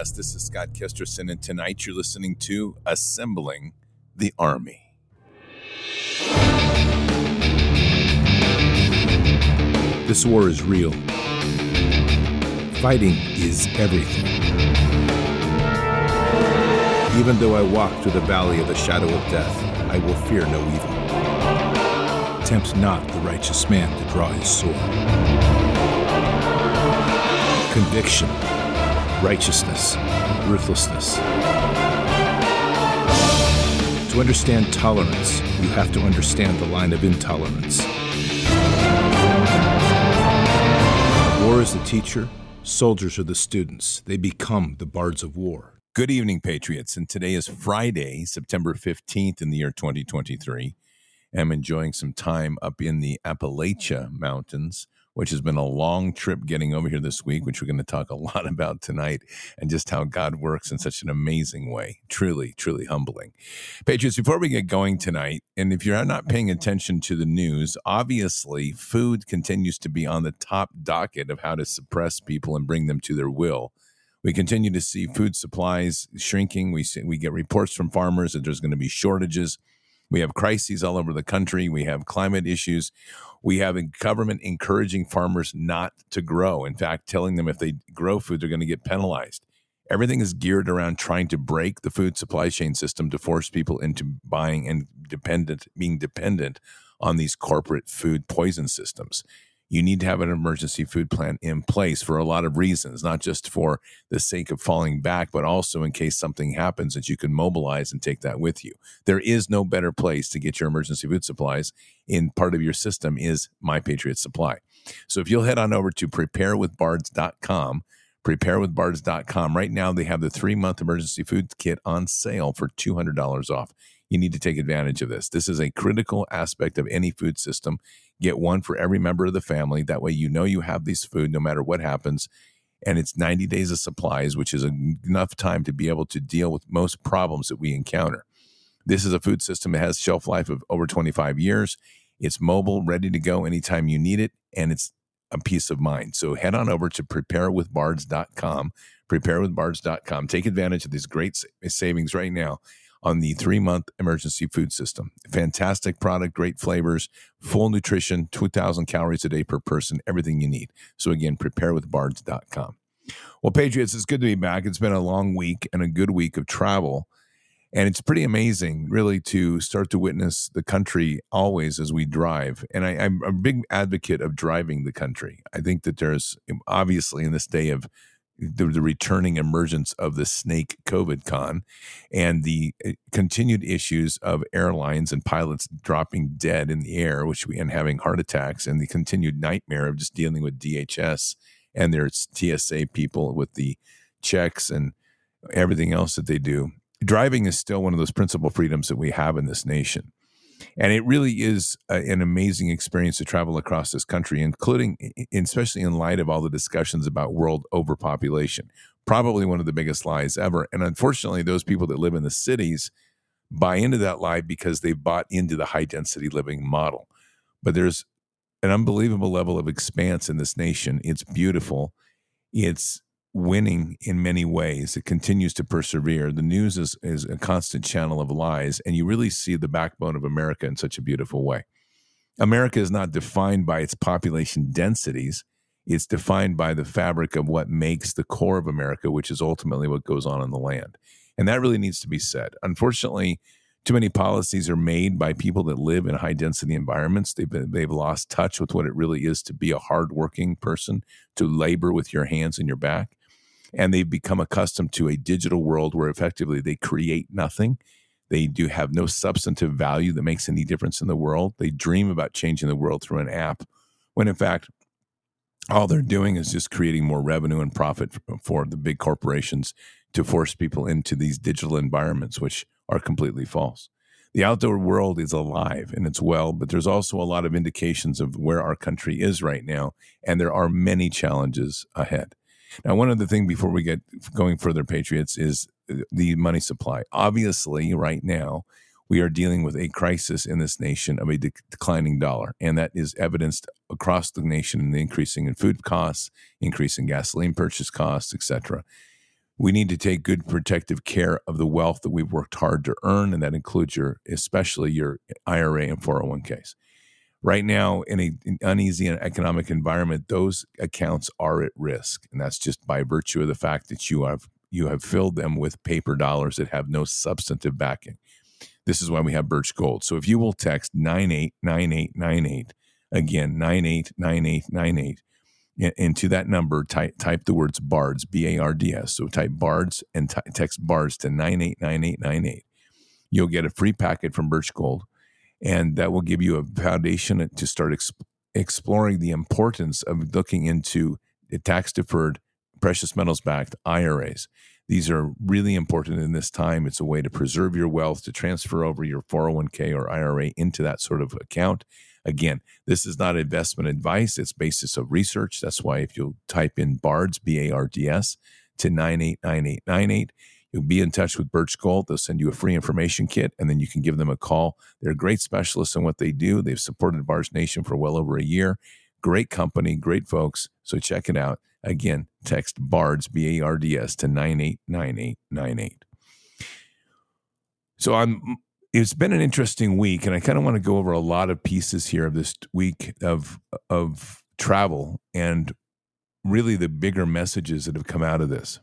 Podcast. This is Scott Kesterson, and tonight you're listening to Assembling the Army. This war is real. Fighting is everything. Even though I walk through the valley of the shadow of death, I will fear no evil. Tempt not the righteous man to draw his sword. Conviction righteousness, ruthlessness. To understand tolerance, you have to understand the line of intolerance. War is the teacher, soldiers are the students. They become the bards of war. Good evening, Patriots. And today is Friday, September 15th in the year 2023. I'm enjoying some time up in the Appalachia Mountains which has been a long trip getting over here this week, which we're going to talk a lot about tonight, and just how God works in such an amazing way. Truly, truly humbling. Patriots, before we get going tonight, and if you're not paying attention to the news, obviously food continues to be on the top docket of how to suppress people and bring them to their will. We continue to see food supplies shrinking. We see, we get reports from farmers that there's going to be shortages. We have crises all over the country. We have climate issues. We have a government encouraging farmers not to grow. In fact, telling them if they grow food, they're going to get penalized. Everything is geared around trying to break the food supply chain system to force people into buying and dependent, being dependent on these corporate food poison systems you need to have an emergency food plan in place for a lot of reasons, not just for the sake of falling back, but also in case something happens that you can mobilize and take that with you. There is no better place to get your emergency food supplies in part of your system is My Patriot Supply. So if you'll head on over to preparewithbards.com, preparewithbards.com, right now they have the three month emergency food kit on sale for $200 off. You need to take advantage of this. This is a critical aspect of any food system Get one for every member of the family. That way, you know you have these food no matter what happens. And it's 90 days of supplies, which is enough time to be able to deal with most problems that we encounter. This is a food system that has shelf life of over 25 years. It's mobile, ready to go anytime you need it, and it's a peace of mind. So head on over to preparewithbards.com, preparewithbards.com. Take advantage of these great savings right now on the three month emergency food system. Fantastic product, great flavors, full nutrition, 2,000 calories a day per person, everything you need. So, again, preparewithbards.com. Well, Patriots, it's good to be back. It's been a long week and a good week of travel. And it's pretty amazing, really, to start to witness the country always as we drive. And I, am a big advocate of driving the country. I think that there's obviously in this day of the, the, returning emergence of the snake COVID con and the uh, continued issues of airlines and pilots dropping dead in the air, which we and having heart attacks, and the continued nightmare of just dealing with DHS and their TSA people with the checks and everything else that they do. Driving is still one of those principal freedoms that we have in this nation. And it really is a, an amazing experience to travel across this country, including, especially in light of all the discussions about world overpopulation. Probably one of the biggest lies ever. And unfortunately, those people that live in the cities buy into that lie because they bought into the high density living model. But there's an unbelievable level of expanse in this nation. It's beautiful. It's winning in many ways. It continues to persevere. The news is, is a constant channel of lies, and you really see the backbone of America in such a beautiful way. America is not defined by its population densities, it's defined by the fabric of what makes the core of America, which is ultimately what goes on in the land. And that really needs to be said. Unfortunately, too many policies are made by people that live in high density environments. They've been, they've lost touch with what it really is to be a hardworking person, to labor with your hands and your back and they've become accustomed to a digital world where effectively they create nothing. They do have no substantive value that makes any difference in the world. They dream about changing the world through an app, when in fact, all they're doing is just creating more revenue and profit for the big corporations to force people into these digital environments, which are completely false. The outdoor world is alive and it's well, but there's also a lot of indications of where our country is right now, and there are many challenges ahead. Now, one other thing before we get going further, Patriots, is the money supply. Obviously, right now, we are dealing with a crisis in this nation of a de- declining dollar, and that is evidenced across the nation in the increasing in food costs, increasing gasoline purchase costs, etc. We need to take good protective care of the wealth that we've worked hard to earn, and that includes your, especially your IRA and 401ks. Right now, in a, an uneasy economic environment, those accounts are at risk, and that's just by virtue of the fact that you have you have filled them with paper dollars that have no substantive backing. This is why we have Birch Gold. So if you will text 989898, again, 989898, into that number, type, type the words BARDS, B A R D S. So type BARDS and t- text BARDS to 989898. You'll get a free packet from Birch Gold, and that will give you a foundation to start exp- exploring the importance of looking into tax deferred, precious metals backed IRAs. These are really important in this time. It's a way to preserve your wealth, to transfer over your 401k or IRA into that sort of account. Again, this is not investment advice, it's basis of research. That's why if you type in BARDS, B A R D S, to 989898, you'll be in touch with Birch Gold. They'll send you a free information kit and then you can give them a call. They're great specialists in what they do. They've supported Bards Nation for well over a year. Great company, great folks. So check it out. Again, text BARDS, B A R D S, to 989898. So I'm it's been an interesting week and I kind of want to go over a lot of pieces here of this week of of travel and really the bigger messages that have come out of this.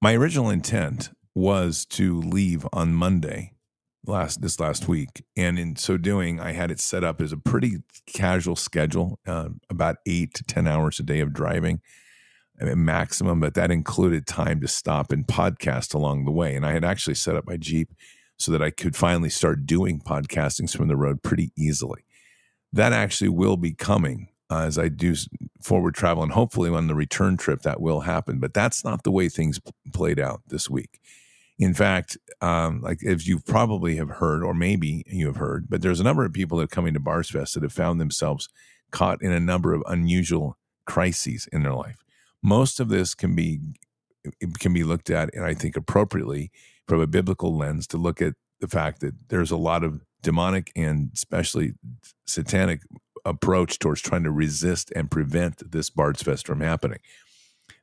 My original intent was to leave on Monday last this last week, and in so doing, I had it set up as a pretty casual schedule, uh, about eight to ten hours a day of driving, maximum. But that included time to stop and podcast along the way. And I had actually set up my Jeep so that I could finally start doing podcastings from the road pretty easily. That actually will be coming uh, as I do forward travel, and hopefully on the return trip that will happen. But that's not the way things played out this week. In fact, um, like as you probably have heard, or maybe you have heard, but there's a number of people that are coming to Bards Fest that have found themselves caught in a number of unusual crises in their life. Most of this can be can be looked at, and I think appropriately from a biblical lens to look at the fact that there's a lot of demonic and especially satanic approach towards trying to resist and prevent this Bards Fest from happening.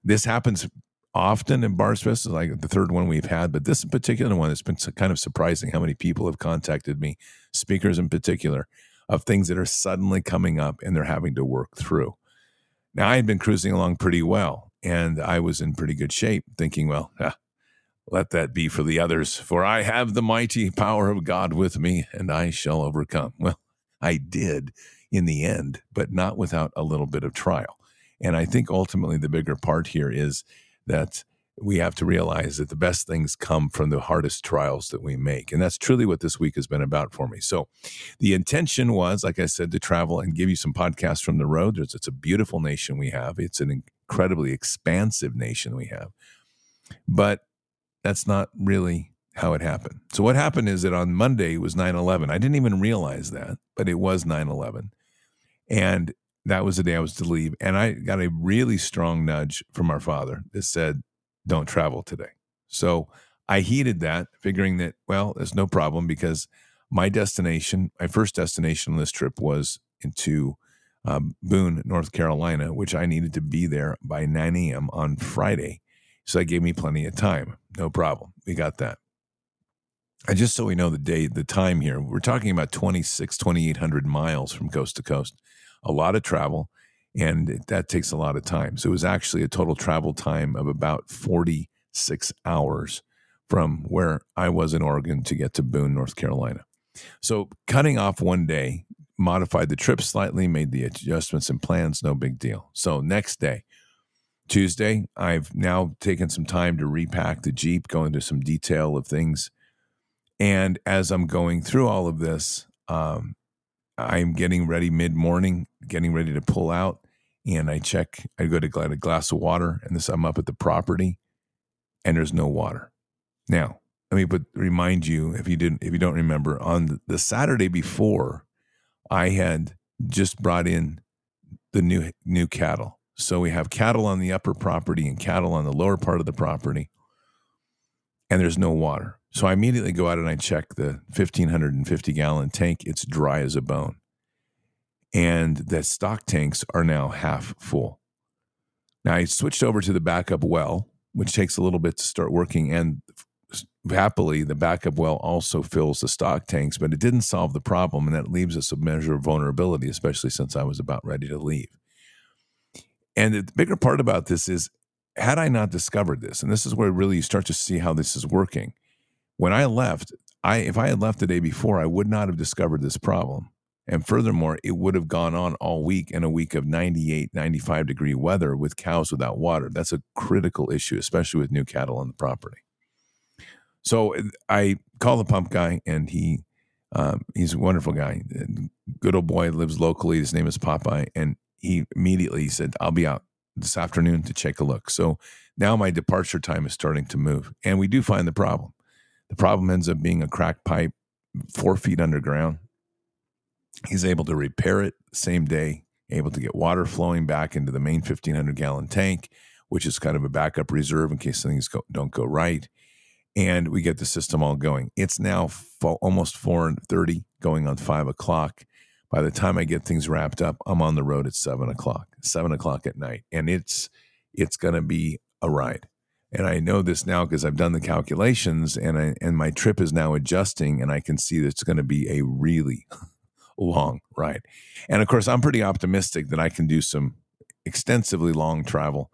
This happens often in Bards Fest, like the third one we've had, but this particular one has been kind of surprising how many people have contacted me, speakers in particular, of things that are suddenly coming up and they're having to work through. Now, I had been cruising along pretty well and I was in pretty good shape, thinking, well, ah, let that be for the others, for I have the mighty power of God with me and I shall overcome. Well, I did in the end, but not without a little bit of trial. And I think ultimately the bigger part here is that we have to realize that the best things come from the hardest trials that we make. And that's truly what this week has been about for me. So the intention was, like I said, to travel and give you some podcasts from the road. It's, a beautiful nation we have, it's an incredibly expansive nation we have. But that's not really how it happened. So what happened is that on Monday was 9/11. I didn't even realize that, but it was 9/11. And that was the day I was to leave. And I got a really strong nudge from our father that said, don't travel today. So I heeded that, figuring that, well, there's no problem because my destination, my first destination on this trip was into um, Boone, North Carolina, which I needed to be there by 9 a.m. on Friday. So that gave me plenty of time. No problem. We got that. And just so we know the day, the time here, we're talking about 26, 2,800 miles from coast to coast a lot of travel, and that takes a lot of time. So it was actually a total travel time of about 46 hours from where I was in Oregon to get to Boone, North Carolina. So cutting off one day, modified the trip slightly, made the adjustments and plans, no big deal. So next day, Tuesday, I've now taken some time to repack the Jeep, go into some detail of things. And as I'm going through all of this, um, I'm getting ready mid morning, getting ready to pull out, and I check. I go to get a glass of water, and this I'm up at the property, and there's no water. Now, let me put remind you if you didn't if you don't remember on the Saturday before, I had just brought in the new new cattle. So we have cattle on the upper property and cattle on the lower part of the property, and there's no water. So I immediately go out and I check the 1550 gallon tank. It's dry as a bone. And the stock tanks are now half full. Now I switched over to the backup well which takes a little bit to start working. And happily, the backup well also fills the stock tanks, but it didn't solve the problem. And that leaves us a measure of vulnerability, especially since I was about ready to leave. And the bigger part about this is had I not discovered this, and this is where really you start to see how this is working. When I left, I if I had left the day before, I would not have discovered this problem. And furthermore, it would have gone on all week in a week of 98, 95 degree weather with cows without water. That's a critical issue, especially with new cattle on the property. So I call the pump guy, and he um, he's a wonderful guy. Good old boy lives locally. His name is Popeye, and he immediately said, "I'll be out this afternoon to take a look." So now my departure time is starting to move, and we do find the problem. The problem ends up being a cracked pipe four feet underground He's able to repair it same day, able to get water flowing back into the main 1500 gallon tank, which is kind of a backup reserve in case things go, don't go right. And we get the system all going. It's now fo- almost 4:30, going on five o'clock. By the time I get things wrapped up, I'm on the road at seven o'clock, seven o'clock at night, and it's it's going to be a ride. And I know this now because I've done the calculations, and I and my trip is now adjusting, and I can see that it's going to be a really long ride. And of course, I'm pretty optimistic that I can do some extensively long travel.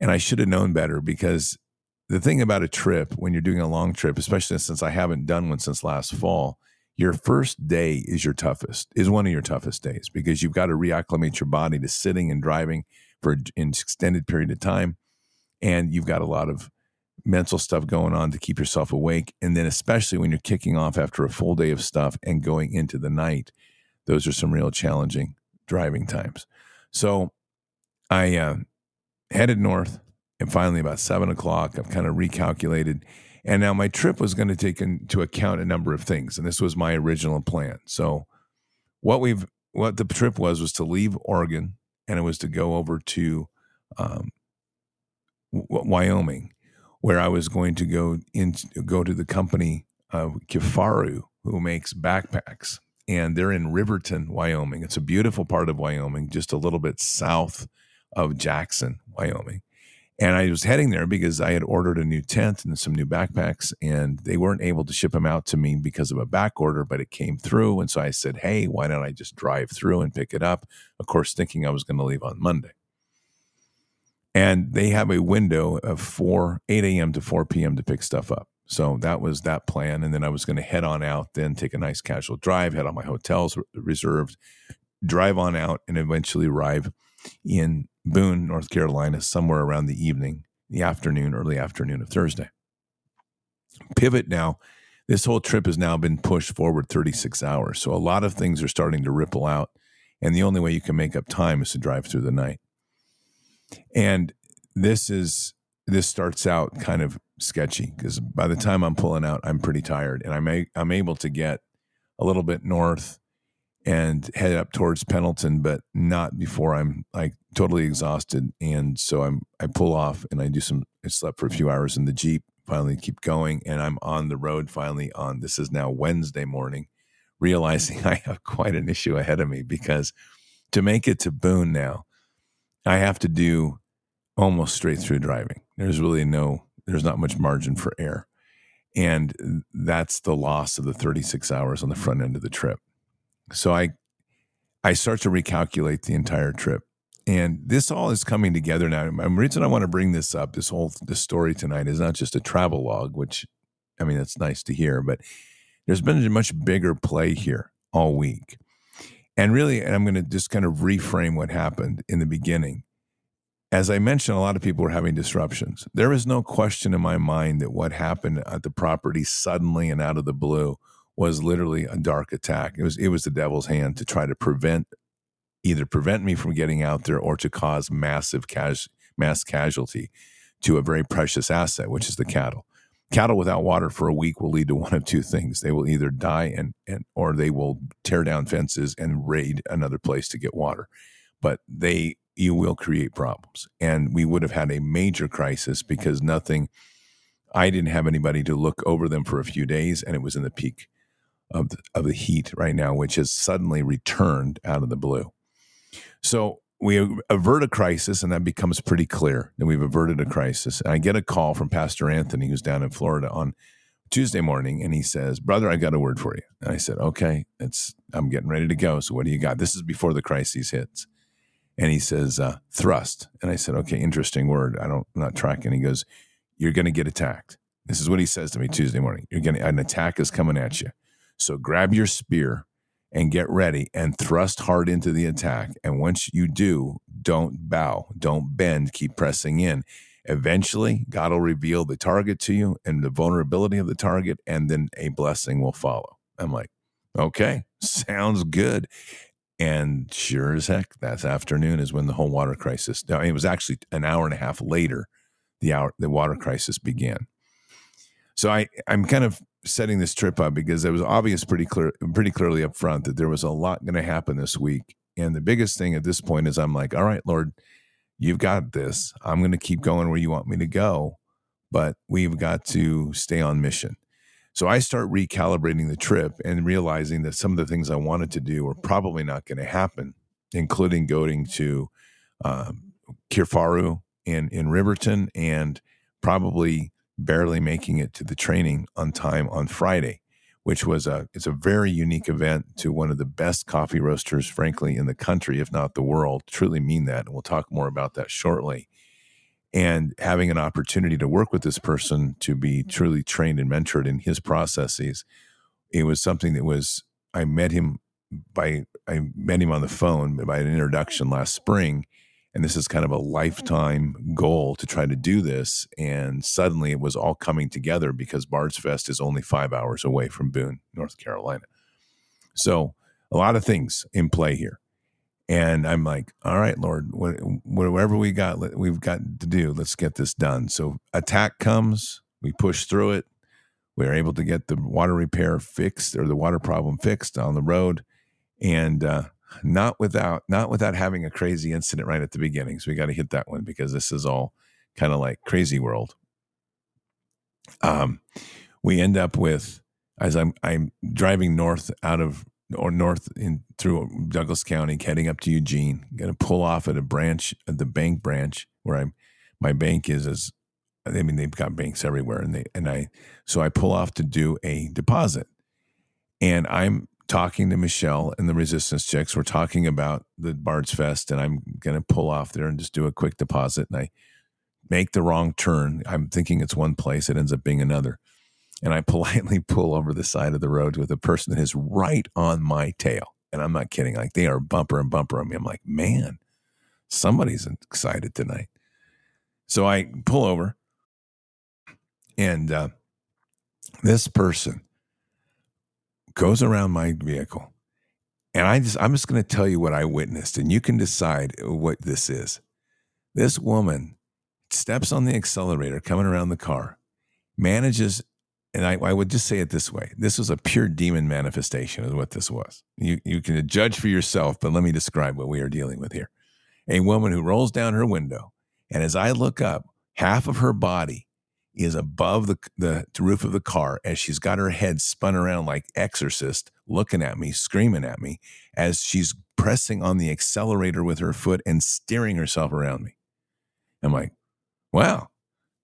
And I should have known better because the thing about a trip, when you're doing a long trip, especially since I haven't done one since last fall, your first day is your toughest, is one of your toughest days because you've got to reacclimate your body to sitting and driving for an extended period of time. And you've got a lot of mental stuff going on to keep yourself awake. And then, especially when you're kicking off after a full day of stuff and going into the night, those are some real challenging driving times. So I uh, headed north, and finally, about seven o'clock, I've kind of recalculated. And now my trip was going to take into account a number of things, and this was my original plan. So, what we've what the trip was was to leave Oregon, and it was to go over to um, Wyoming, where I was going to go in go to the company of Kifaru, who makes backpacks and they're in Riverton, Wyoming. It's a beautiful part of Wyoming, just a little bit south of Jackson, Wyoming. And I was heading there because I had ordered a new tent and some new backpacks, and they weren't able to ship them out to me because of a back order, but it came through. And so I said, Hey, why don't I just drive through and pick it up? Of course, thinking I was going to leave on Monday. And they have a window of 4, 8 a.m. to 4 p.m. to pick stuff up. So that was that plan. And then I was going to head on out, then take a nice casual drive, head on my hotels reserved, drive on out, and eventually arrive in Boone, North Carolina, somewhere around the evening, the afternoon, early afternoon of Thursday. Pivot now. This whole trip has now been pushed forward 36 hours. So a lot of things are starting to ripple out. And the only way you can make up time is to drive through the night. And this is this starts out kind of sketchy because by the time I'm pulling out, I'm pretty tired, and I'm a, I'm able to get a little bit north and head up towards Pendleton, but not before I'm like totally exhausted. And so I'm I pull off and I do some. I slept for a few hours in the jeep. Finally, keep going, and I'm on the road. Finally, on this is now Wednesday morning, realizing I have quite an issue ahead of me because to make it to Boone now, I have to do almost straight through driving. There's really no, there's not much margin for error. And that's the loss of the 36 hours on the front end of the trip. So I, I start to recalculate the entire trip. And this all is coming together now. The reason I want to bring this up, this whole this story tonight, is not just a travel log, which I mean that's nice to hear, but there's been a much bigger play here all week. And really, and I'm going to just kind of reframe what happened in the beginning as I mentioned, a lot of people were having disruptions. There is no question in my mind that what happened at the property suddenly and out of the blue was literally a dark attack. It was it was the devil's hand to try to prevent either prevent me from getting out there or to cause massive cas- mass casualty to a very precious asset, which is the cattle. Cattle without water for a week will lead to one of two things. They will either die and, and or they will tear down fences and raid another place to get water. But they you will create problems. And we would have had a major crisis because nothing, I didn't have anybody to look over them for a few days, and it was in the peak of the, of the heat right now, which has suddenly returned out of the blue. So we avert a crisis, and that becomes pretty clear that we've averted a crisis. And I get a call from Pastor Anthony, who's down in Florida, on Tuesday morning, and he says, "Brother, I got a word for you." And I said, "Okay, it's I'm getting ready to go. So what do you got?" This is before the crisis hits, and he says, uh, "Thrust." And I said, "Okay, interesting word. I don't I'm not tracking." He goes, "You're going to get attacked." This is what he says to me Tuesday morning. You're going an attack is coming at you, so grab your spear and get ready and thrust hard into the attack. And once you do, don't bow, don't bend, keep pressing in. Eventually, God will reveal the target to you and the vulnerability of the target, and then a blessing will follow. I'm like, okay, sounds good. And sure as heck, that afternoon is when the whole water crisis. Now, it was actually an hour and a half later, the hour the water crisis began. So I, I'm kind of setting this trip up because it was obvious pretty clear pretty clearly up front that there was a lot going to happen this week. And the biggest thing at this point is i'm like all right lord you've got this. I'm going to keep going where you want me to go but we've got to stay on mission. So i start recalibrating the trip and realizing that some of the things i wanted to do were probably not going to happen including going to um, Kifaru in in riverton and probably barely making it to the training on time on Friday, which was a it's a very unique event to one of the best coffee roasters, frankly, in the country, if not the world. Truly mean that, and we'll talk more about that shortly. And having an opportunity to work with this person to be mm-hmm. truly trained and mentored in his processes, it was something that was I met him by I met him on the phone by an introduction last spring and this is kind of a lifetime goal to try to do this and suddenly it was all coming together because bards fest is only five hours away from boone north carolina. So a lot of things in play here and i'm like all right lord whatever we got we've got to do let's get this done. So attack comes we push through it we are able to get the water repair fixed or the water problem fixed on the road and uh, not without not without having a crazy incident right at the beginning. So we got to hit that one because this is all kind of like crazy world. Um, we end up with as I'm I'm driving north out of or north in through Douglas County, heading up to Eugene. Going to pull off at a branch at the bank branch where I'm. My bank is as I mean they've got banks everywhere, and they and I so I pull off to do a deposit, and I'm talking to Michelle and the resistance chicks. We're talking about the Bards Fest, and I'm going to pull off there and just do a quick deposit. And I make the wrong turn. I'm thinking it's one place, it ends up being another. And I politely pull over the side of the road with a person that is right on my tail. And I'm not kidding. Like they are bumper and bumper on me. I'm like, man, somebody's excited tonight. So I pull over, and uh, this person goes around my vehicle. And I just I'm just going to tell you what I witnessed and you can decide what this is. This woman steps on the accelerator coming around the car, manages and I, I, would just say it this way. This was a pure demon manifestation of what this was. You you can judge for yourself, but let me describe what we are dealing with here. A woman who rolls down her window, and as I look up, half of her body is above the, the roof of the car as she's got her head spun around like exorcist looking at me screaming at me as she's pressing on the accelerator with her foot and steering herself around me. I'm like wow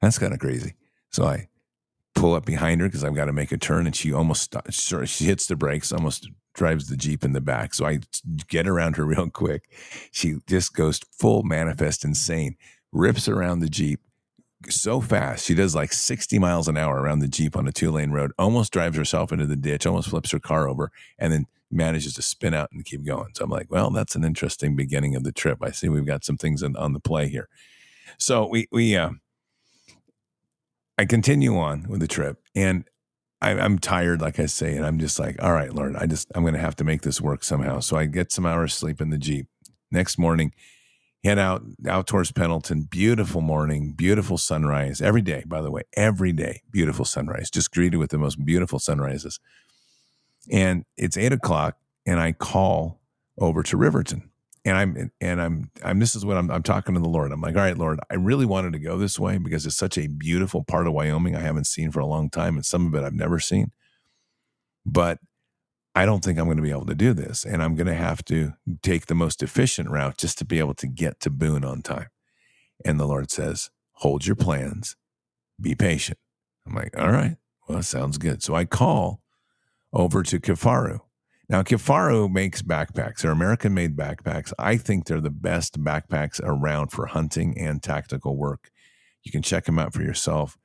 that's kind of crazy. So i pull up behind her because i've got to make a turn and she almost she hits the brakes almost drives the jeep in the back. So i get around her real quick. She just goes full manifest insane rips around the jeep so fast. She does like 60 miles an hour around the Jeep on a two lane road, almost drives herself into the ditch, almost flips her car over, and then manages to spin out and keep going. So I'm like, well, that's an interesting beginning of the trip. I see we've got some things in, on the play here. So we, we, uh, I continue on with the trip and I, I'm tired, like I say, and I'm just like, all right, Lord, I just, I'm going to have to make this work somehow. So I get some hours sleep in the Jeep. Next morning, head out out towards Pendleton. Beautiful morning, beautiful sunrise every day. By the way, every day, beautiful sunrise. Just greeted with the most beautiful sunrises. And it's eight o'clock, and I call over to Riverton, and I'm and I'm I'm. This is what I'm. I'm talking to the Lord. I'm like, all right, Lord, I really wanted to go this way because it's such a beautiful part of Wyoming I haven't seen for a long time, and some of it I've never seen. But I don't think I'm going to be able to do this. And I'm going to have to take the most efficient route just to be able to get to Boone on time. And the Lord says, hold your plans, be patient. I'm like, all right, well, that sounds good. So I call over to Kifaru. Now, Kifaru makes backpacks. They're American made backpacks. I think they're the best backpacks around for hunting and tactical work. You can check them out for yourself.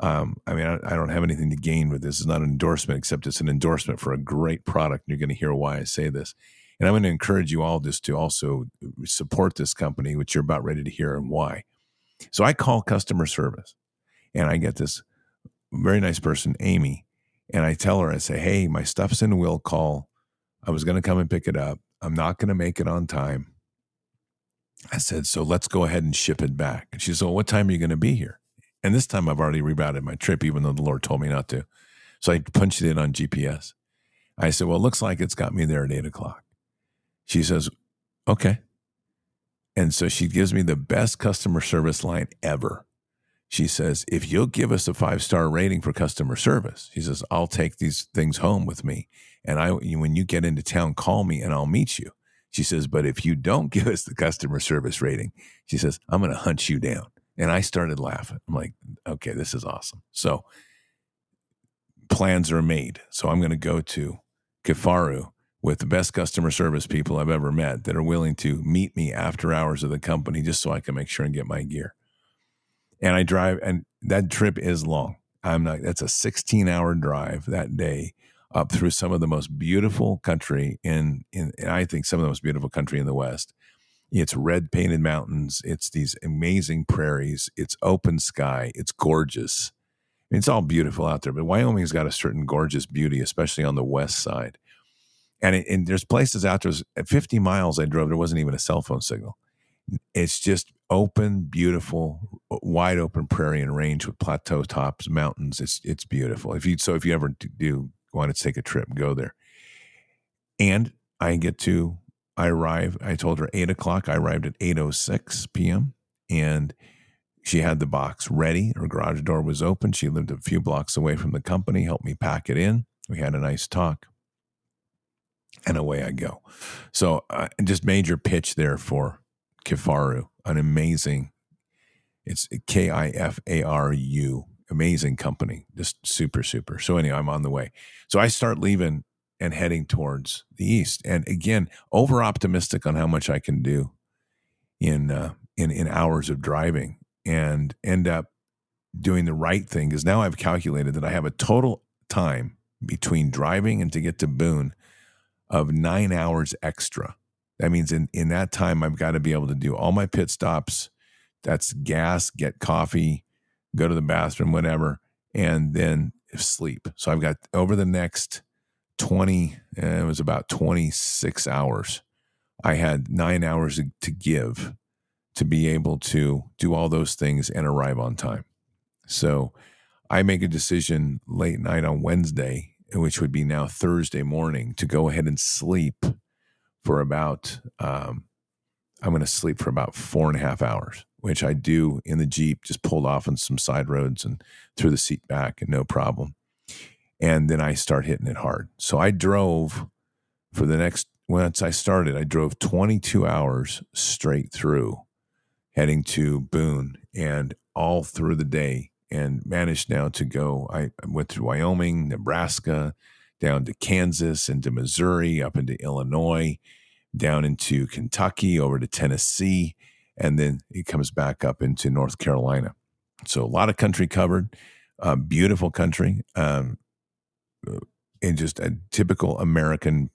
Um, I mean, I, I, don't have anything to gain with this. It's not an endorsement, except it's an endorsement for a great product. You're going to hear why I say this. And I'm going to encourage you all just to also support this company, which you're about ready to hear and why. So I call customer service and I get this very nice person, Amy, and I tell her, I say, Hey, my stuff's in will call. I was going to come and pick it up. I'm not going to make it on time. I said, So let's go ahead and ship it back. And she said, well, What time are you going to be here? And this time I've already rerouted my trip, even though the Lord told me not to. So I punched it in on GPS. I said, Well, it looks like it's got me there at eight o'clock. She says, Okay. And so she gives me the best customer service line ever. She says, If you'll give us a five star rating for customer service, she says, I'll take these things home with me. And I, when you get into town, call me and I'll meet you. She says, But if you don't give us the customer service rating, she says, I'm going to hunt you down. And I started laughing. I'm like, okay, this is awesome. So plans are made. So I'm going to go to Kifaru with the best customer service people I've ever met that are willing to meet me after hours of the company just so I can make sure and get my gear. And I drive, and that trip is long. I'm not, that's a 16 hour drive that day up through some of the most beautiful country in, in, I think some of the most beautiful country in the West. It's red painted mountains. It's these amazing prairies. It's open sky. It's gorgeous. It's all beautiful out there, but Wyoming's got a certain gorgeous beauty, especially on the west side. And, it, and there's places out there. At 50 miles, I drove. There wasn't even a cell phone signal. It's just open, beautiful, wide open prairie and range with plateau tops, mountains. It's it's beautiful. If you so if you ever do want to take a trip, go there. And I get to I arrived. I told her eight o'clock. I arrived at eight oh six p.m. and she had the box ready. Her garage door was open. She lived a few blocks away from the company. Helped me pack it in. We had a nice talk, and away I go. So, uh, just major pitch there for Kifaru, an amazing. It's K I F A R U, amazing company, just super super. So anyway, I'm on the way. So I start leaving and heading towards the east. And again, over optimistic on how much I can do in uh, in in hours of driving, and end up doing the right thing because now I've calculated that I have a total time between driving and to get to Boone of nine hours extra. That means in in that time I've got to be able to do all my pit stops. That's gas, get coffee, go to the bathroom, whatever, and then sleep. So I've got over the next 20, eh, it was about 26 hours. I had nine hours to give to be able to do all those things and arrive on time. So I make a decision late night on Wednesday, which would be now Thursday morning, to go ahead and sleep for about, um, I'm going to sleep for about four and a half hours, which I do in the Jeep, just pulled off on some side roads and threw the seat back and no problem and then I start hitting it hard. So I drove for the next once I started, I drove 22 hours straight through heading to Boone and all through the day and managed now to go. I went through Wyoming, Nebraska, down to Kansas, into Missouri, up into Illinois, down into Kentucky, over to Tennessee, and then it comes back up into North Carolina. So a lot of country covered, uh, beautiful country. Um, in just a typical American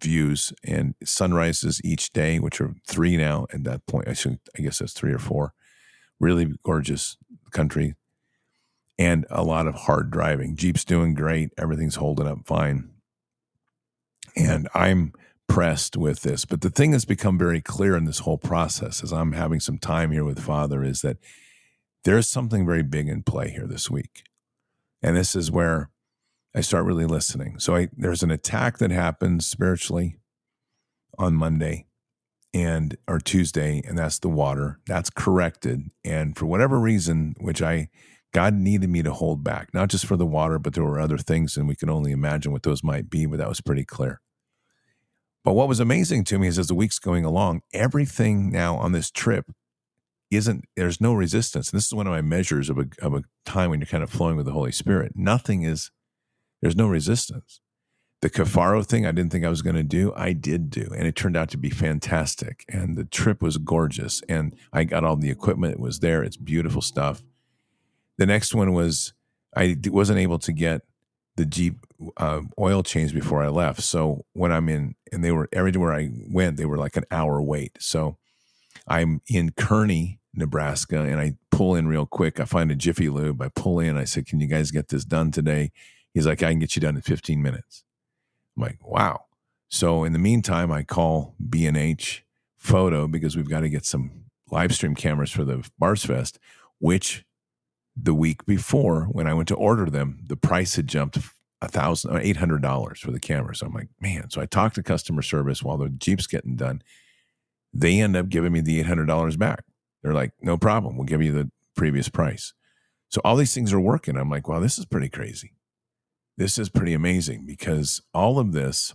views and sunrises each day, which are three now at that point. I should, I guess that's three or four. Really gorgeous country and a lot of hard driving. Jeep's doing great. Everything's holding up fine. And I'm pressed with this. But the thing that's become very clear in this whole process as I'm having some time here with Father is that there's something very big in play here this week. And this is where I start really listening. So I, there's an attack that happens spiritually on Monday and or Tuesday, and that's the water. That's corrected. And for whatever reason, which I God needed me to hold back, not just for the water, but there were other things, and we can only imagine what those might be, but that was pretty clear. But what was amazing to me is as the week's going along, everything now on this trip isn't, there's no resistance. And this is one of my measures of a, of a time when you're kind of flowing with the Holy Spirit. Nothing is, there's no resistance. The Kifaru thing I didn't think I was going to do, I did do. And it turned out to be fantastic. And the trip was gorgeous. And I got all the equipment, it was there. It's beautiful stuff the next one was I wasn't able to get the Jeep uh, oil change before I left. So when I'm in, and they were everywhere I went, they were like an hour wait. So I'm in Kearney, Nebraska, and I pull in real quick. I find a Jiffy Lube. I pull in. I said, "Can you guys get this done today?" He's like, "I can get you done in 15 minutes." I'm like, "Wow." So in the meantime, I call B and H Photo because we've got to get some live stream cameras for the Bards Fest, which the week before when I went to order them, the price had jumped a thousand uh, eight hundred dollars for the camera. So I'm like, man. So I talked to customer service while the Jeep's getting done. They end up giving me the eight hundred dollars back. They're like, no problem. We'll give you the previous price. So all these things are working. I'm like, wow, this is pretty crazy. This is pretty amazing because all of this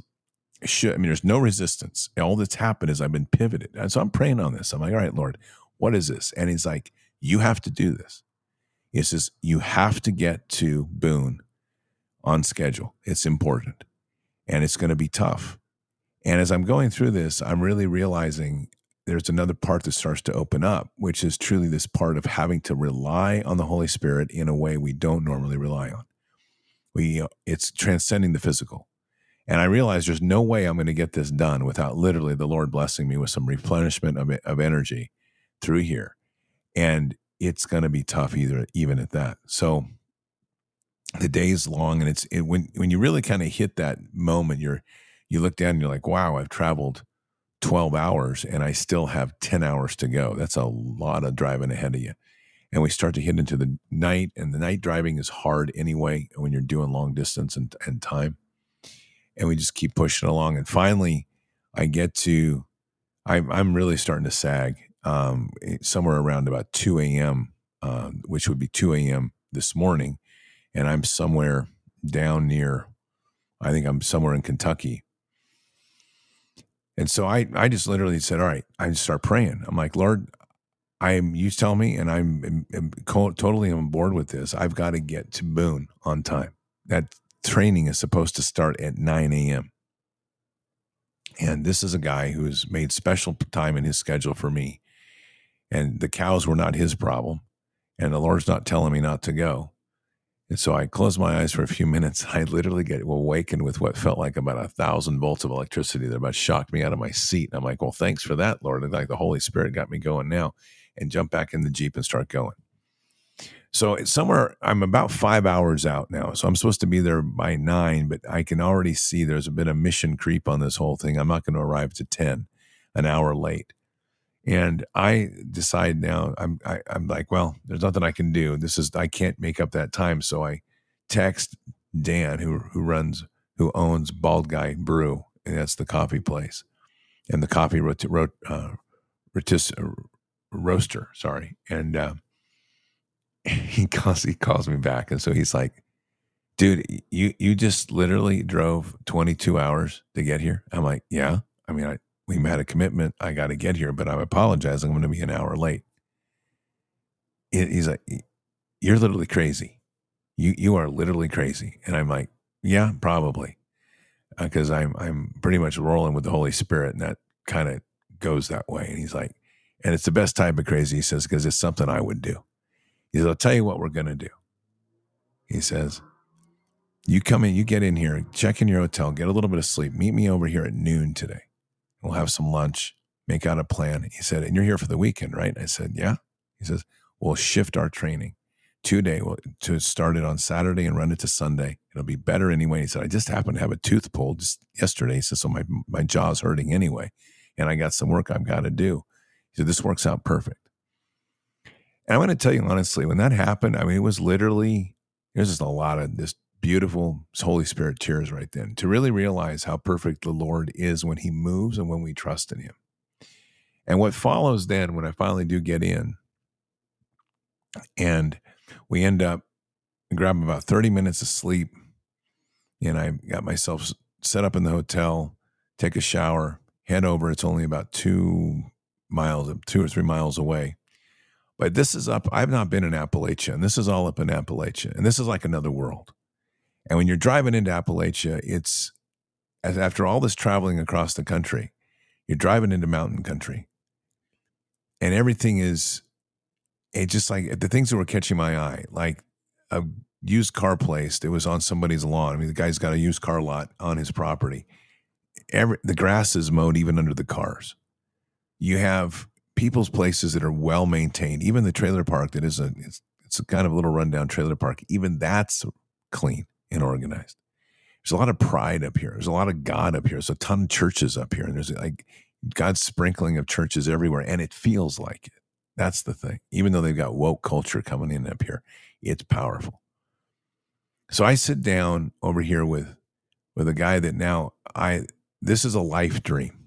should, I mean, there's no resistance. All that's happened is I've been pivoted. And so I'm praying on this. I'm like, all right, Lord, what is this? And he's like, you have to do this. He says, you have to get to Boone on schedule. It's important and it's going to be tough. And as I'm going through this, I'm really realizing there's another part that starts to open up, which is truly this part of having to rely on the Holy Spirit in a way we don't normally rely on. We, uh, it's transcending the physical. And I realize there's no way I'm going to get this done without literally the Lord blessing me with some replenishment of, of energy through here. And it's going to be tough either even at that so the day is long and it's it, when when you really kind of hit that moment you're you look down and you're like wow i've traveled 12 hours and i still have 10 hours to go that's a lot of driving ahead of you and we start to hit into the night and the night driving is hard anyway when you're doing long distance and, and time and we just keep pushing along and finally i get to i'm, I'm really starting to sag um, eh, somewhere around about 2 a.m., uh, which would be 2 a.m. this morning. And I'm somewhere down near, I think I'm somewhere in Kentucky. And so I, I just literally said, all right, I just start praying. I'm like, Lord, I'm, you tell me, and I'm, I'm, I'm totally on board with this. I've got to get to Boone on time. That training is supposed to start at 9 a.m. And this is a guy who's made special time in his schedule for me and the cows were not his problem. And the Lord's not telling me not to go. And so I closed my eyes for a few minutes. I literally get awakened with what felt like about a thousand volts of electricity that about shocked me out of my seat. And I'm like, well, thanks for that, Lord. Like the Holy Spirit got me going now and jump back in the Jeep and start going. So it's somewhere, I'm about five hours out now. So I'm supposed to be there by nine, but I can already see there's a bit of mission creep on this whole thing. I'm not going to arrive to 10, an hour late. And I decide now, I'm I, am i am like, well, there's nothing I can do. This is I can't make up that time. So I text Dan, who who runs, who owns Bald Guy Brew, and that's the coffee place, and the coffee rot, rot, uh, rotis, roaster. Sorry, and uh, he calls he calls me back, and so he's like, dude, you you just literally drove 22 hours to get here. I'm like, yeah. I mean, I we had a commitment. I got to get here, but I'm apologizing. I'm going to be an hour late. He's like, you're literally crazy. You you are literally crazy. And I'm like, yeah, probably, because uh, I'm I'm pretty much rolling with the Holy Spirit, and that kind of goes that way. And he's like, and it's the best type of crazy. He says because it's something I would do. He says, I'll tell you what we're going to do. He says, you come in, you get in here, check in your hotel, get a little bit of sleep. Meet me over here at noon today. We'll have some lunch, make out a plan. He said, And you're here for the weekend, right? I said, Yeah. He says, We'll shift our training today we'll, to start it on Saturday and run it to Sunday. It'll be better anyway. He said, I just happened to have a tooth pulled just yesterday. He said, So my, my jaw's hurting anyway. And I got some work I've got to do. He said, This works out perfect. And I'm going to tell you honestly, when that happened, I mean, it was literally, there's just a lot of this beautiful Holy Spirit tears right then to really realize how perfect the Lord is when He moves and when we trust in Him. And what follows then, when I finally do get in, and We end up grab about 30 minutes of sleep. And I got myself set up in the hotel, take a shower, head over. It's only about two miles, two or three miles away. But this is up, I've not been in Appalachia, and this is all up in Appalachia. And this is like another world. And when you're driving into Appalachia, it's as after all this traveling across the country, you're driving into mountain country. And everything is it just like the things that were catching my eye, like a used car place that was on somebody's lawn. I mean, the guy's got a used car lot on his property. Every, the grass is mowed even under the cars. You have people's places that are well maintained. Even the trailer park that is a it's, it's a kind of a little rundown trailer park. Even that's clean and organized. There's a lot of pride up here. There's a lot of God up here. There's a ton of churches up here, and there's like God's sprinkling of churches everywhere, and it feels like it. That's the thing. Even though they've got woke culture coming in up here, it's powerful. So I sit down over here with with a guy that now I this is a life dream.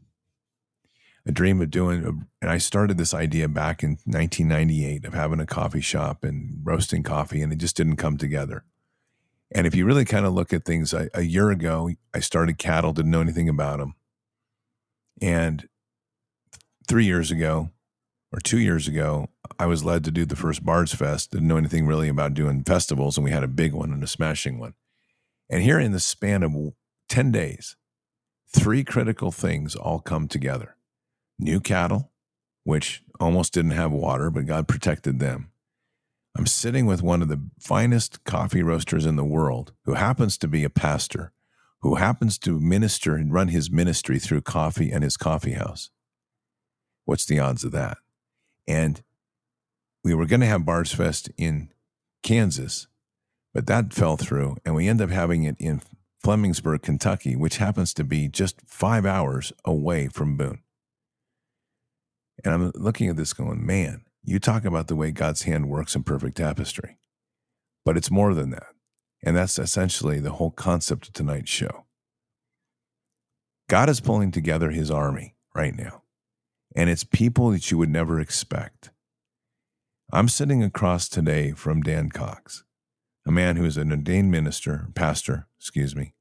A dream of doing and I started this idea back in 1998 of having a coffee shop and roasting coffee and it just didn't come together. And if you really kind of look at things, a, a year ago, I started cattle, didn't know anything about them. And three years ago, or two years ago, I was led to do the first Bards Fest. Didn't know anything really about doing festivals, and we had a big one and a smashing one. And here in the span of 10 days, three critical things all come together new cattle, which almost didn't have water, but God protected them. I'm sitting with one of the finest coffee roasters in the world who happens to be a pastor, who happens to minister and run his ministry through coffee and his coffee house. What's the odds of that? And we were going to have Bards Fest in Kansas, but that fell through, and we end up having it in Flemingsburg, Kentucky, which happens to be just five hours away from Boone. And I'm looking at this going, man, you talk about the way God's hand works in perfect tapestry, but it's more than that. And that's essentially the whole concept of tonight's show. God is pulling together his army right now, and it's people that you would never expect. I'm sitting across today from Don Cox, a man who is an ordained minister, pastor, excuse me,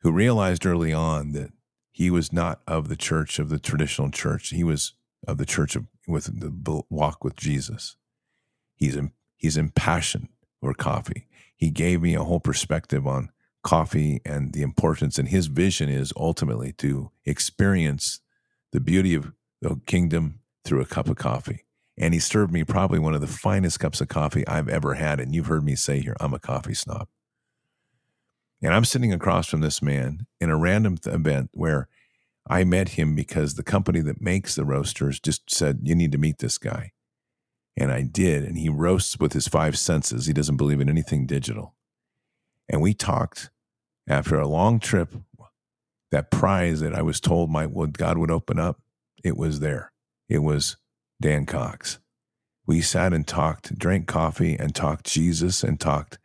who realized early on that he was not of the church of the traditional church. He was of the church of with the walk with Jesus. He's in, he's impassioned over coffee. He gave me a whole perspective on coffee and the importance. And his vision is ultimately to experience the beauty of the kingdom through a cup of coffee. And he served me probably one of the finest cups of coffee I've ever had. And you've heard me say here, I'm a coffee snob. And I'm sitting across from this man in a random event where I met him because the company that makes the roasters just said, You need to meet this guy. And I did. And he roasts with his five senses. He doesn't believe in anything digital. And we talked after a long trip. That prize that I was told my God would open up, it was there. It was Don Cox. We sat and talked, drank coffee, and talked Jesus and talked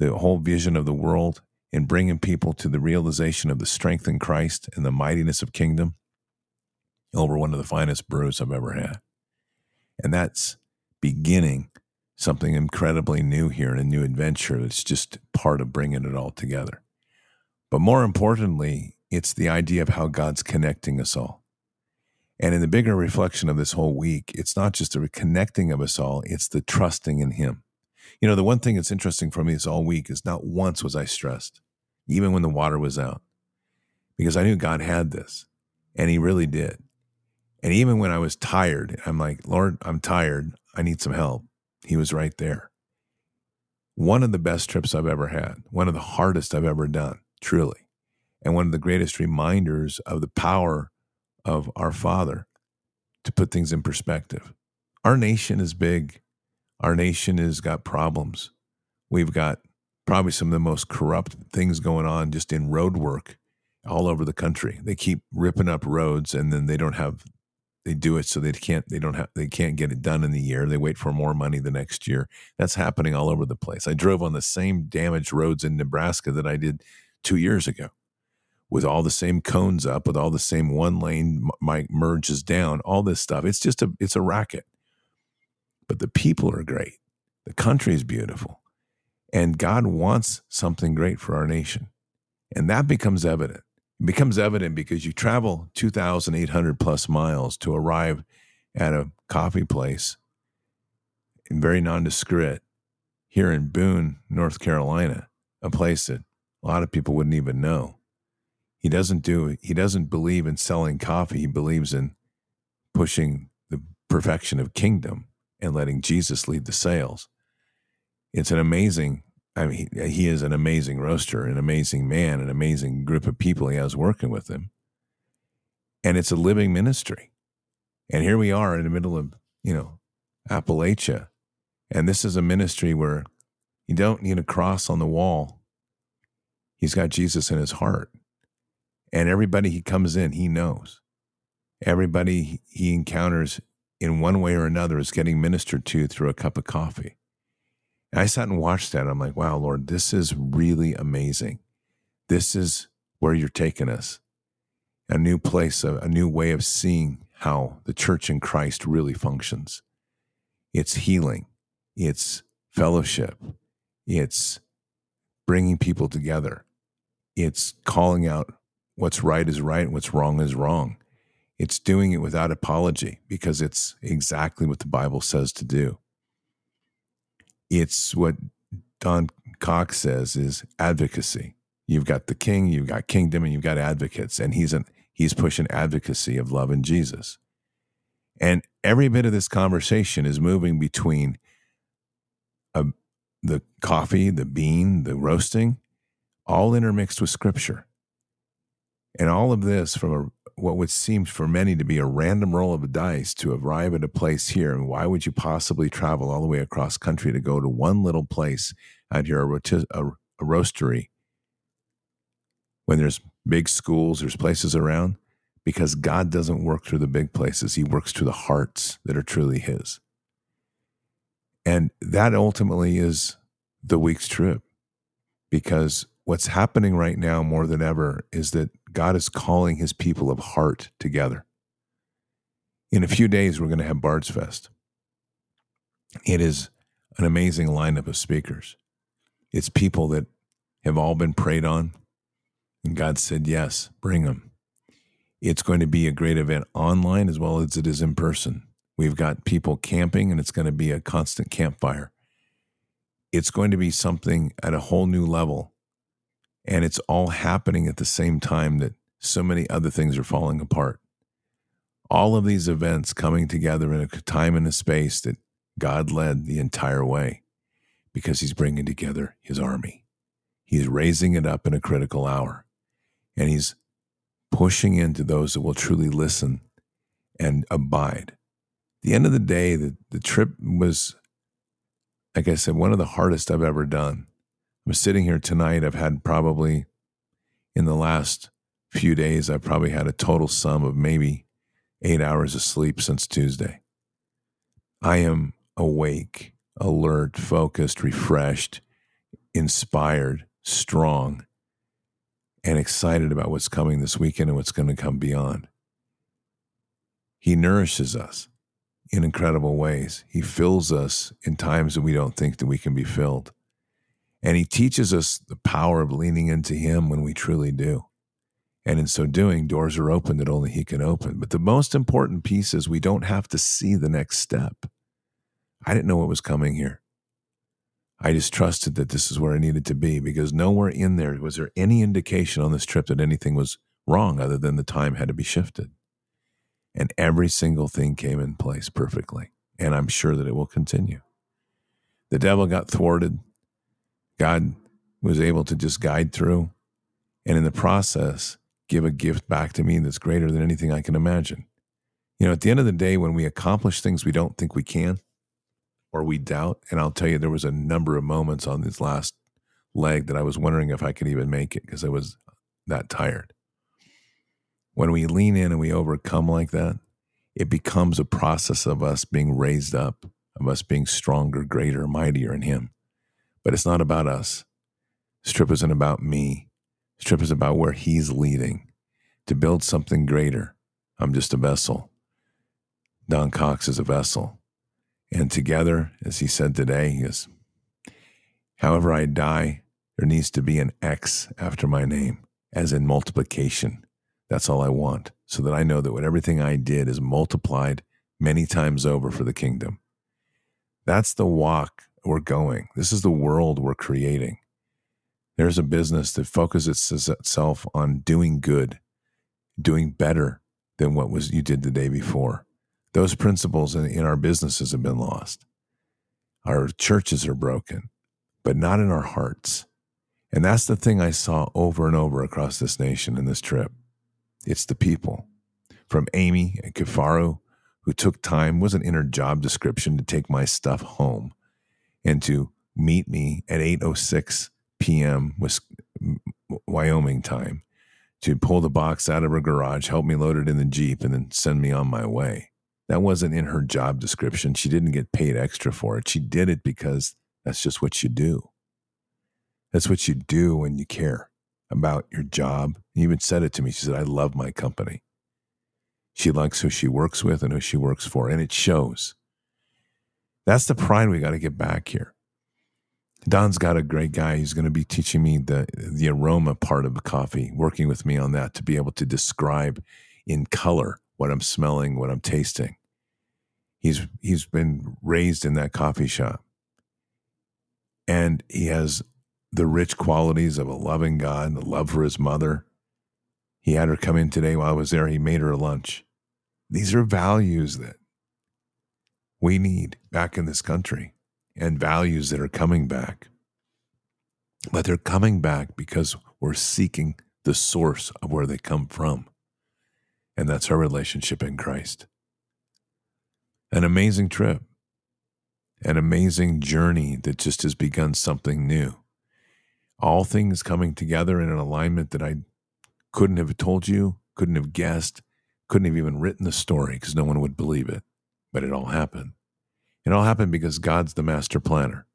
the whole vision of the world in bringing people to the realization of the strength in Christ and the mightiness of kingdom over one of the finest brews I've ever had. And that's beginning something incredibly new here and a new adventure that's just part of bringing it all together. But more importantly, it's the idea of how God's connecting us all. And in the bigger reflection of this whole week, it's not just the connecting of us all, it's the trusting in Him. You know, the one thing that's interesting for me this all week is not once was I stressed, even when the water was out, because I knew God had this and He really did. And even when I was tired, I'm like, Lord, I'm tired. I need some help. He was right there. One of the best trips I've ever had, one of the hardest I've ever done, truly. And one of the greatest reminders of the power of our Father to put things in perspective. Our nation is big. Our nation has got problems. We've got probably some of the most corrupt things going on just in road work all over the country. They keep ripping up roads and then they don't have they do it so they can't they don't have they can't get it done in the year. They wait for more money the next year. That's happening all over the place. I drove on the same damaged roads in Nebraska that I did 2 years ago with all the same cones up, with all the same one lane my merges down, all this stuff. It's just a it's a racket but the people are great. The country is beautiful. And God wants something great for our nation. And that becomes evident. It becomes evident because you travel 2,800 plus miles to arrive at a coffee place, very nondescript, here in Boone, North Carolina, a place that a lot of people wouldn't even know. He doesn't do he doesn't believe in selling coffee. He believes in pushing the perfection of kingdom and letting Jesus lead the sales. It's an amazing I mean, he, he is an amazing roaster, an amazing man, an amazing group of people he has working with him. And it's a living ministry. And here we are in the middle of, you know, Appalachia. And this is a ministry where you don't need a cross on the wall. He's got Jesus in his heart. And everybody he comes in, he knows. Everybody he encounters in one way or another is getting ministered to through a cup of coffee. And I sat and watched that. I'm like, wow, Lord, this is really amazing. This is where you're taking us. A new place, a, a new way of seeing how the church in Christ really functions. It's healing, it's fellowship, it's bringing people together, it's calling out what's right is right what's wrong is wrong. It's doing it without apology because it's exactly what the Bible says to do it's what Don Cox says is advocacy. You've got the king, you've got kingdom, and you've got advocates, and he's an he's pushing advocacy of love and Jesus. And every bit of this conversation is moving between a, um, the coffee, the bean, the roasting, all intermixed with scripture. And all of this from a what would seem for many to be a random roll of a dice to arrive at a place here. And why would you possibly travel all the way across country to go to one little place out here, a, a, a roastery, when there's big schools, there's places around? Because God doesn't work through the big places, He works through the hearts that are truly His. And that ultimately is the week's trip because what's happening right now more than ever is that God is calling his people of heart together. In a few days, we're going to have Bards Fest. It is an amazing lineup of speakers. It's people that have all been prayed on, and God said, Yes, bring them. It's going to be a great event online as well as it is in person. We've got people camping, and it's going to be a constant campfire. It's going to be something at a whole new level and it's all happening at the same time that so many other things are falling apart. All of these events coming together in a time and a space that God led the entire way because he's bringing together his army. He's raising it up in a critical hour and he's pushing into those that will truly listen and abide. The end of the day, the, the trip was, like I said, one of the hardest I've ever done. I'm sitting here tonight. I've had probably in the last few days, I've probably had a total sum of maybe eight hours of sleep since Tuesday. I am awake, alert, focused, refreshed, inspired, strong, and excited about what's coming this weekend and what's going to come beyond. He nourishes us in incredible ways. He fills us in times that we don't think that we can be filled. And he teaches us the power of leaning into him when we truly do. And in so doing, doors are open that only he can open. But the most important piece is we don't have to see the next step. I didn't know what was coming here. I just trusted that this is where I needed to be because nowhere in there was there any indication on this trip that anything was wrong other than the time had to be shifted. And every single thing came in place perfectly. And I'm sure that it will continue. The devil got thwarted. God was able to just guide through and in the process give a gift back to me that's greater than anything I can imagine. You know, at the end of the day, when we accomplish things we don't think we can or we doubt, and I'll tell you, there was a number of moments on this last leg that I was wondering if I could even make it because I was that tired. When we lean in and we overcome like that, it becomes a process of us being raised up, of us being stronger, greater, mightier in Him. But it's not about us. Strip isn't about me. Strip is about where he's leading to build something greater. I'm just a vessel. Don Cox is a vessel. And together, as he said today, he goes, However I die, there needs to be an X after my name, as in multiplication. That's all I want, so that I know that what everything I did is multiplied many times over for the kingdom. That's the walk we're going. This is the world we're creating. There's a business that focuses itself on doing good, doing better than what was you did the day before. Those principles in, in our businesses have been lost. Our churches are broken, but not in our hearts. And that's the thing I saw over and over across this nation in this trip. It's the people. From Amy and Kifaru, who took time, wasn't in her job description to take my stuff home and to meet me at 8.06 p.m. Wyoming time to pull the box out of her garage, help me load it in the Jeep, and then send me on my way. That wasn't in her job description. She didn't get paid extra for it. She did it because that's just what you do. That's what you do when you care about your job. You even said it to me. She said, I love my company. She likes who she works with and who she works for, and it shows. That's the pride we got to get back here. Don's got a great guy. He's going to be teaching me the the aroma part of coffee, working with me on that to be able to describe in color what I'm smelling, what I'm tasting. He's he's been raised in that coffee shop. And he has the rich qualities of a loving God, the love for his mother. He had her come in today while I was there. He made her lunch. These are values that we need back in this country and values that are coming back. But they're coming back because we're seeking the source of where they come from. And that's our relationship in Christ. An amazing trip, an amazing journey that just has begun something new. All things coming together in an alignment that I couldn't have told you, couldn't have guessed, couldn't have even written the story because no one would believe it. But it all happened. It all happened because God's the master planner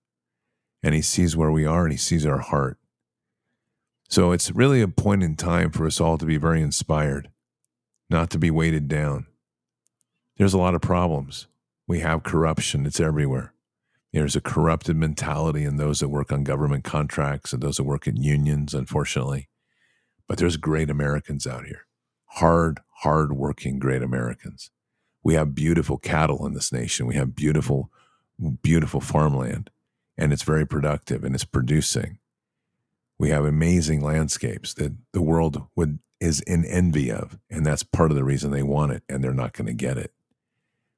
and He sees where we are and He sees our heart. So it's really a point in time for us all to be very inspired, not to be weighted down. There's a lot of problems. We have corruption, it's everywhere. There's a corrupted mentality in those that work on government contracts and those that work in unions, unfortunately. But there's great Americans out here, hard, hard working great Americans we have beautiful cattle in this nation. We have beautiful, beautiful farmland, and it's very productive and it's producing. We have amazing landscapes that the world would is in envy of, and that's part of the reason they want it, and they're not going to get it.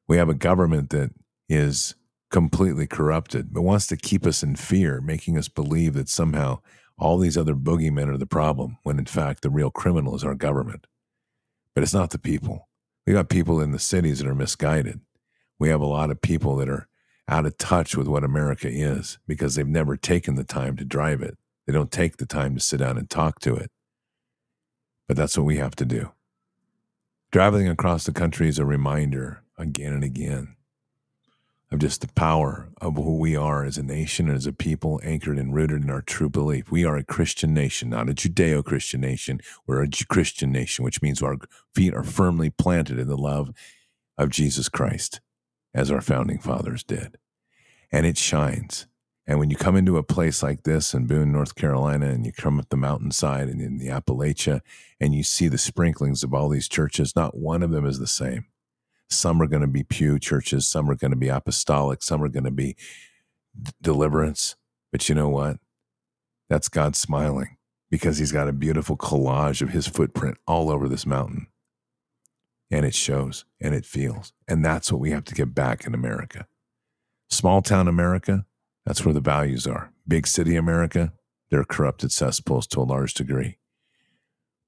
We have a government that is completely corrupted, but wants to keep us in fear, making us believe that somehow all these other boogeymen are the problem, when in fact the real criminal is our government. But it's not the people. We got people in the cities that are misguided. We have a lot of people that are out of touch with what America is because they've never taken the time to drive it. They don't take the time to sit down and talk to it. But that's what we have to do. Traveling across the country is a reminder again and again of just the power of who we are as a nation and as a people anchored and rooted in our true belief. We are a Christian nation, not a Judeo Christian nation. We're a Christian nation, which means our feet are firmly planted in the love of Jesus Christ, as our founding fathers did. And it shines. And when you come into a place like this in Boone, North Carolina, and you come up the mountainside and in the Appalachia, and you see the sprinklings of all these churches, not one of them is the same. Some are going to be pew churches, some are going to be apostolic, some are going to be d- deliverance. But you know what? That's God smiling because he's got a beautiful collage of his footprint all over this mountain. And it shows and it feels. And that's what we have to get back in America. Small town America, that's where the values are. Big city America, they're corrupted cesspools to a large degree.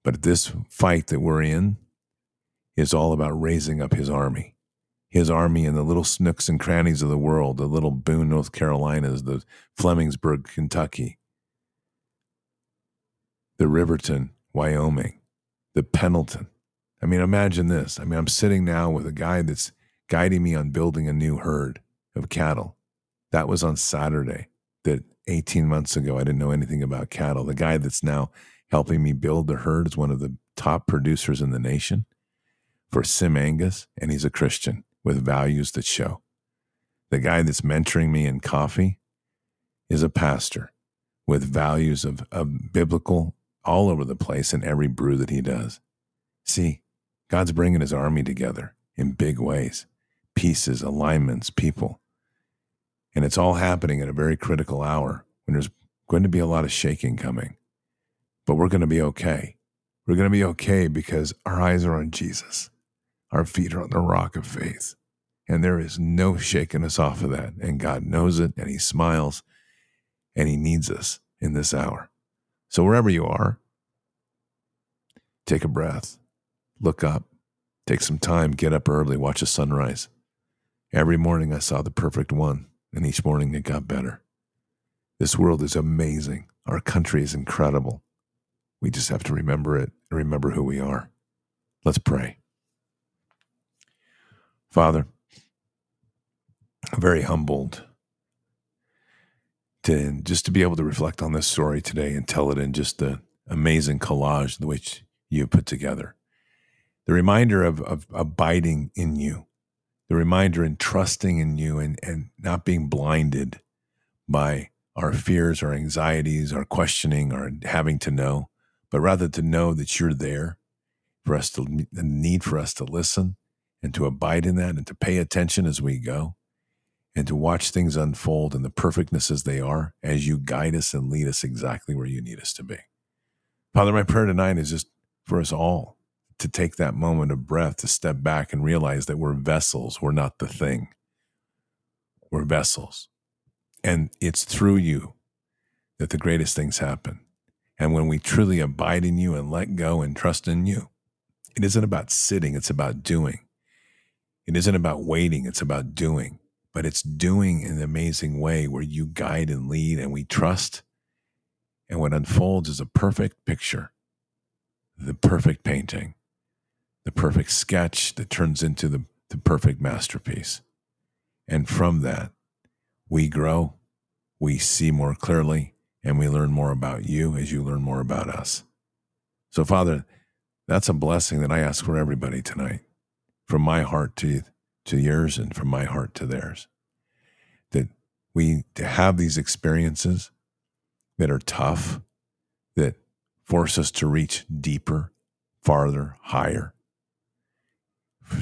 But this fight that we're in, is all about raising up his army. His army in the little snooks and crannies of the world, the little Boone, North Carolinas, the Flemingsburg, Kentucky, the Riverton, Wyoming, the Pendleton. I mean, imagine this. I mean, I'm sitting now with a guy that's guiding me on building a new herd of cattle. That was on Saturday. That 18 months ago, I didn't know anything about cattle. The guy that's now helping me build the herd is one of the top producers in the nation for SimAngus, and he's a Christian with values that show. The guy that's mentoring me in coffee is a pastor with values of, of biblical all over the place in every brew that he does. See, God's bringing his army together in big ways pieces, alignments, people. And it's all happening at a very critical hour when there's going to be a lot of shaking coming. But we're going to be okay. We're going to be okay because our eyes are on Jesus. Our feet are on the rock of faith. And there is no shaking us off of that. And God knows it and He smiles and He needs us in this hour. So wherever you are, take a breath, look up, take some time, get up early, watch the sunrise. Every morning I saw the perfect one, and each morning it got better. This world is amazing. Our country is incredible. We just have to remember it and remember who we are. Let's pray. Father, I'm very humbled to just to be able to reflect on this story today and tell it in just the amazing collage which you put together. The reminder of, of abiding in you, the reminder in trusting in you and, and not being blinded by our fears, our anxieties, our questioning, our having to know, but rather to know that you're there for us to, the need for us to listen and to abide in that and to pay attention as we go and to watch things unfold in the perfectness as they are as you guide us and lead us exactly where you need us to be. Father, my prayer tonight is just for us all to take that moment of breath, to step back and realize that we're vessels, we're not the thing. We're vessels. And it's through you that the greatest things happen. And when we truly abide in you and let go and trust in you, it isn't about sitting, it's about doing. It isn't about waiting, it's about doing. But it's doing in an amazing way where you guide and lead and we trust. And what unfolds is a perfect picture, the perfect painting, the perfect sketch that turns into the, the perfect masterpiece. And from that, we grow, we see more clearly, and we learn more about you as you learn more about us. So, Father, that's a blessing that I ask for everybody tonight, from my heart to, to yours and from my heart to theirs. That we to have these experiences that are tough, that force us to reach deeper, farther, higher,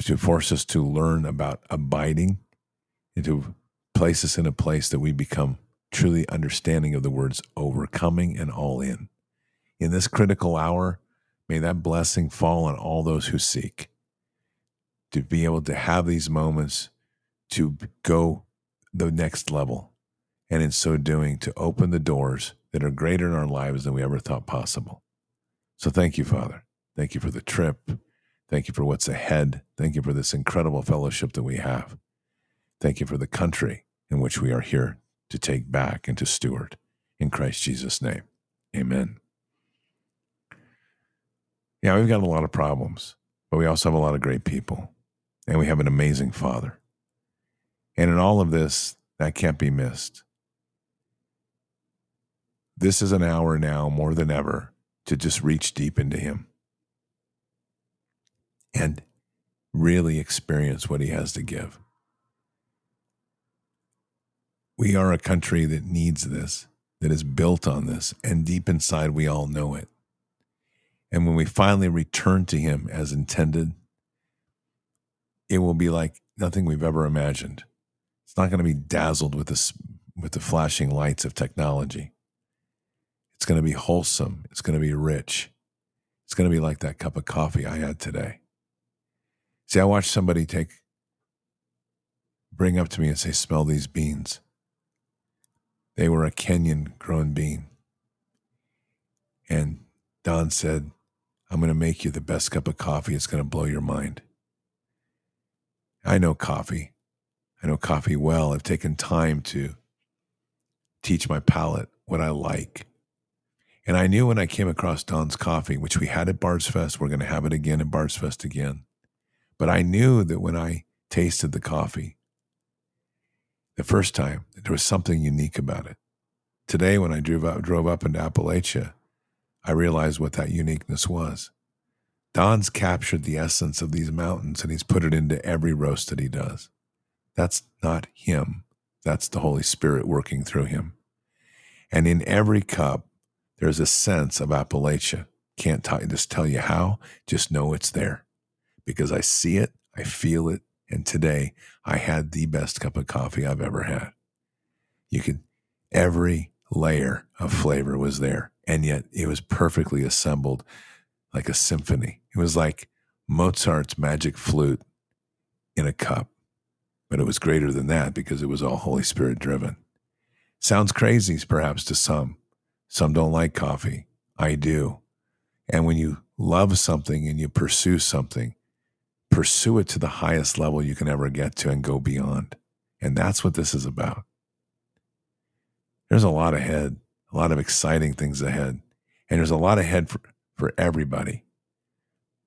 to force us to learn about abiding and to place us in a place that we become truly understanding of the words overcoming and all in. In this critical hour, may that blessing fall on all those who seek to be able to have these moments to go the next level. And in so doing, to open the doors that are greater in our lives than we ever thought possible. So thank you, Father. Thank you for the trip. Thank you for what's ahead. Thank you for this incredible fellowship that we have. Thank you for the country in which we are here to take back and to steward. In Christ Jesus' name, amen. Yeah, we've got a lot of problems, but we also have a lot of great people, and we have an amazing Father. And in all of this, that can't be missed. This is an hour now more than ever to just reach deep into Him and really experience what He has to give. We are a country that needs this, that is built on this, and deep inside we all know it. And when we finally return to Him as intended, it will be like nothing we've ever imagined. It's not going to be dazzled with the, with the flashing lights of technology. It's going to be wholesome. It's going to be rich. It's going to be like that cup of coffee I had today. See, I watched somebody take, bring up to me and say, smell these beans. They were a Kenyan grown bean. And Don said, I'm going to make you the best cup of coffee. It's going to blow your mind. I know coffee. I know coffee well. I've taken time to teach my palate what I like. And I knew when I came across Don's coffee, which we had at Bards Fest, we're going to have it again at Bards Fest again. But I knew that when I tasted the coffee, the first time. There was something unique about it. Today, when I drove up, drove up into Appalachia, I realized what that uniqueness was. Don's captured the essence of these mountains and he's put it into every roast that he does. That's not him. That's the Holy Spirit working through him. And in every cup, there's a sense of Appalachia. Can't t- just tell you how, just know it's there because I see it, I feel it. And today I had the best cup of coffee I've ever had. You could, every layer of flavor was there. And yet it was perfectly assembled like a symphony. It was like Mozart's magic flute in a cup, but it was greater than that because it was all Holy Spirit driven. Sounds crazy, perhaps, to some. Some don't like coffee. I do. And when you love something and you pursue something, pursue it to the highest level you can ever get to and go beyond. And that's what this is about. There's a lot ahead, a lot of exciting things ahead. And there's a lot ahead for, for everybody.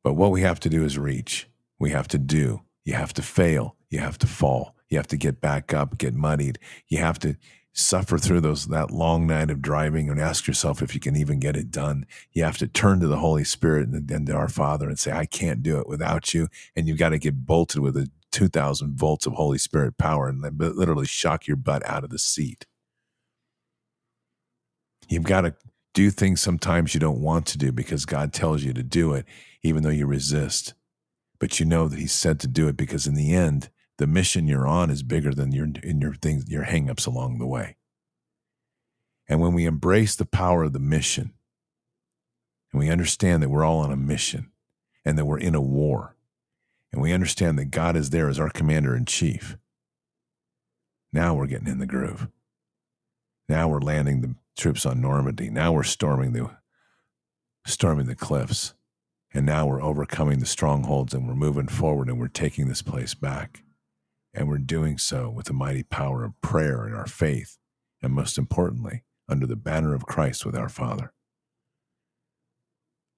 But what we have to do is reach. We have to do. You have to fail. You have to fall. You have to get back up, get muddied. You have to suffer through those that long night of driving and ask yourself if you can even get it done. You have to turn to the Holy Spirit and, and to our Father and say, I can't do it without you. And you've got to get bolted with a 2000 volts of Holy Spirit power and literally shock your butt out of the seat. You've got to do things sometimes you don't want to do because God tells you to do it, even though you resist. But you know that He said to do it because in the end, the mission you're on is bigger than your in your things your hangups along the way. And when we embrace the power of the mission, and we understand that we're all on a mission and that we're in a war, and we understand that God is there as our commander in chief, now we're getting in the groove. Now we're landing the troops on Normandy. Now we're storming the storming the cliffs. And now we're overcoming the strongholds and we're moving forward and we're taking this place back. And we're doing so with the mighty power of prayer and our faith, and most importantly, under the banner of Christ with our Father.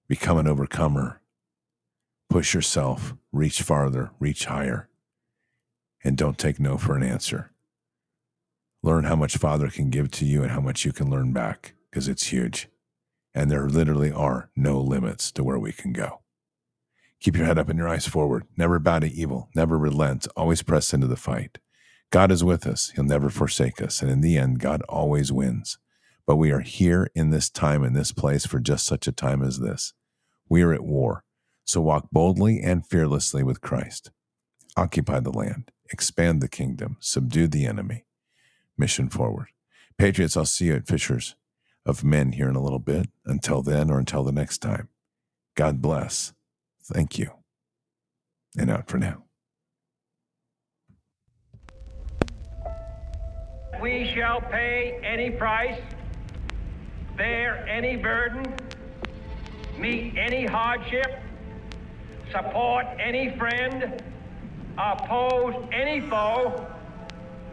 Become an overcomer. Push yourself, reach farther, reach higher, and don't take no for an answer. Learn how much Father can give to you and how much you can learn back, because it's huge. And there literally are no limits to where we can go. Keep your head up and your eyes forward. Never bow to evil. Never relent. Always press into the fight. God is with us. He'll never forsake us. And in the end, God always wins. But we are here in this time, in this place, for just such a time as this. We are at war. So walk boldly and fearlessly with Christ. Occupy the land, expand the kingdom, subdue the enemy. Mission forward. Patriots, I'll see you at Fishers of Men here in a little bit. Until then, or until the next time, God bless. Thank you. And out for now. We shall pay any price, bear any burden, meet any hardship, support any friend, oppose any foe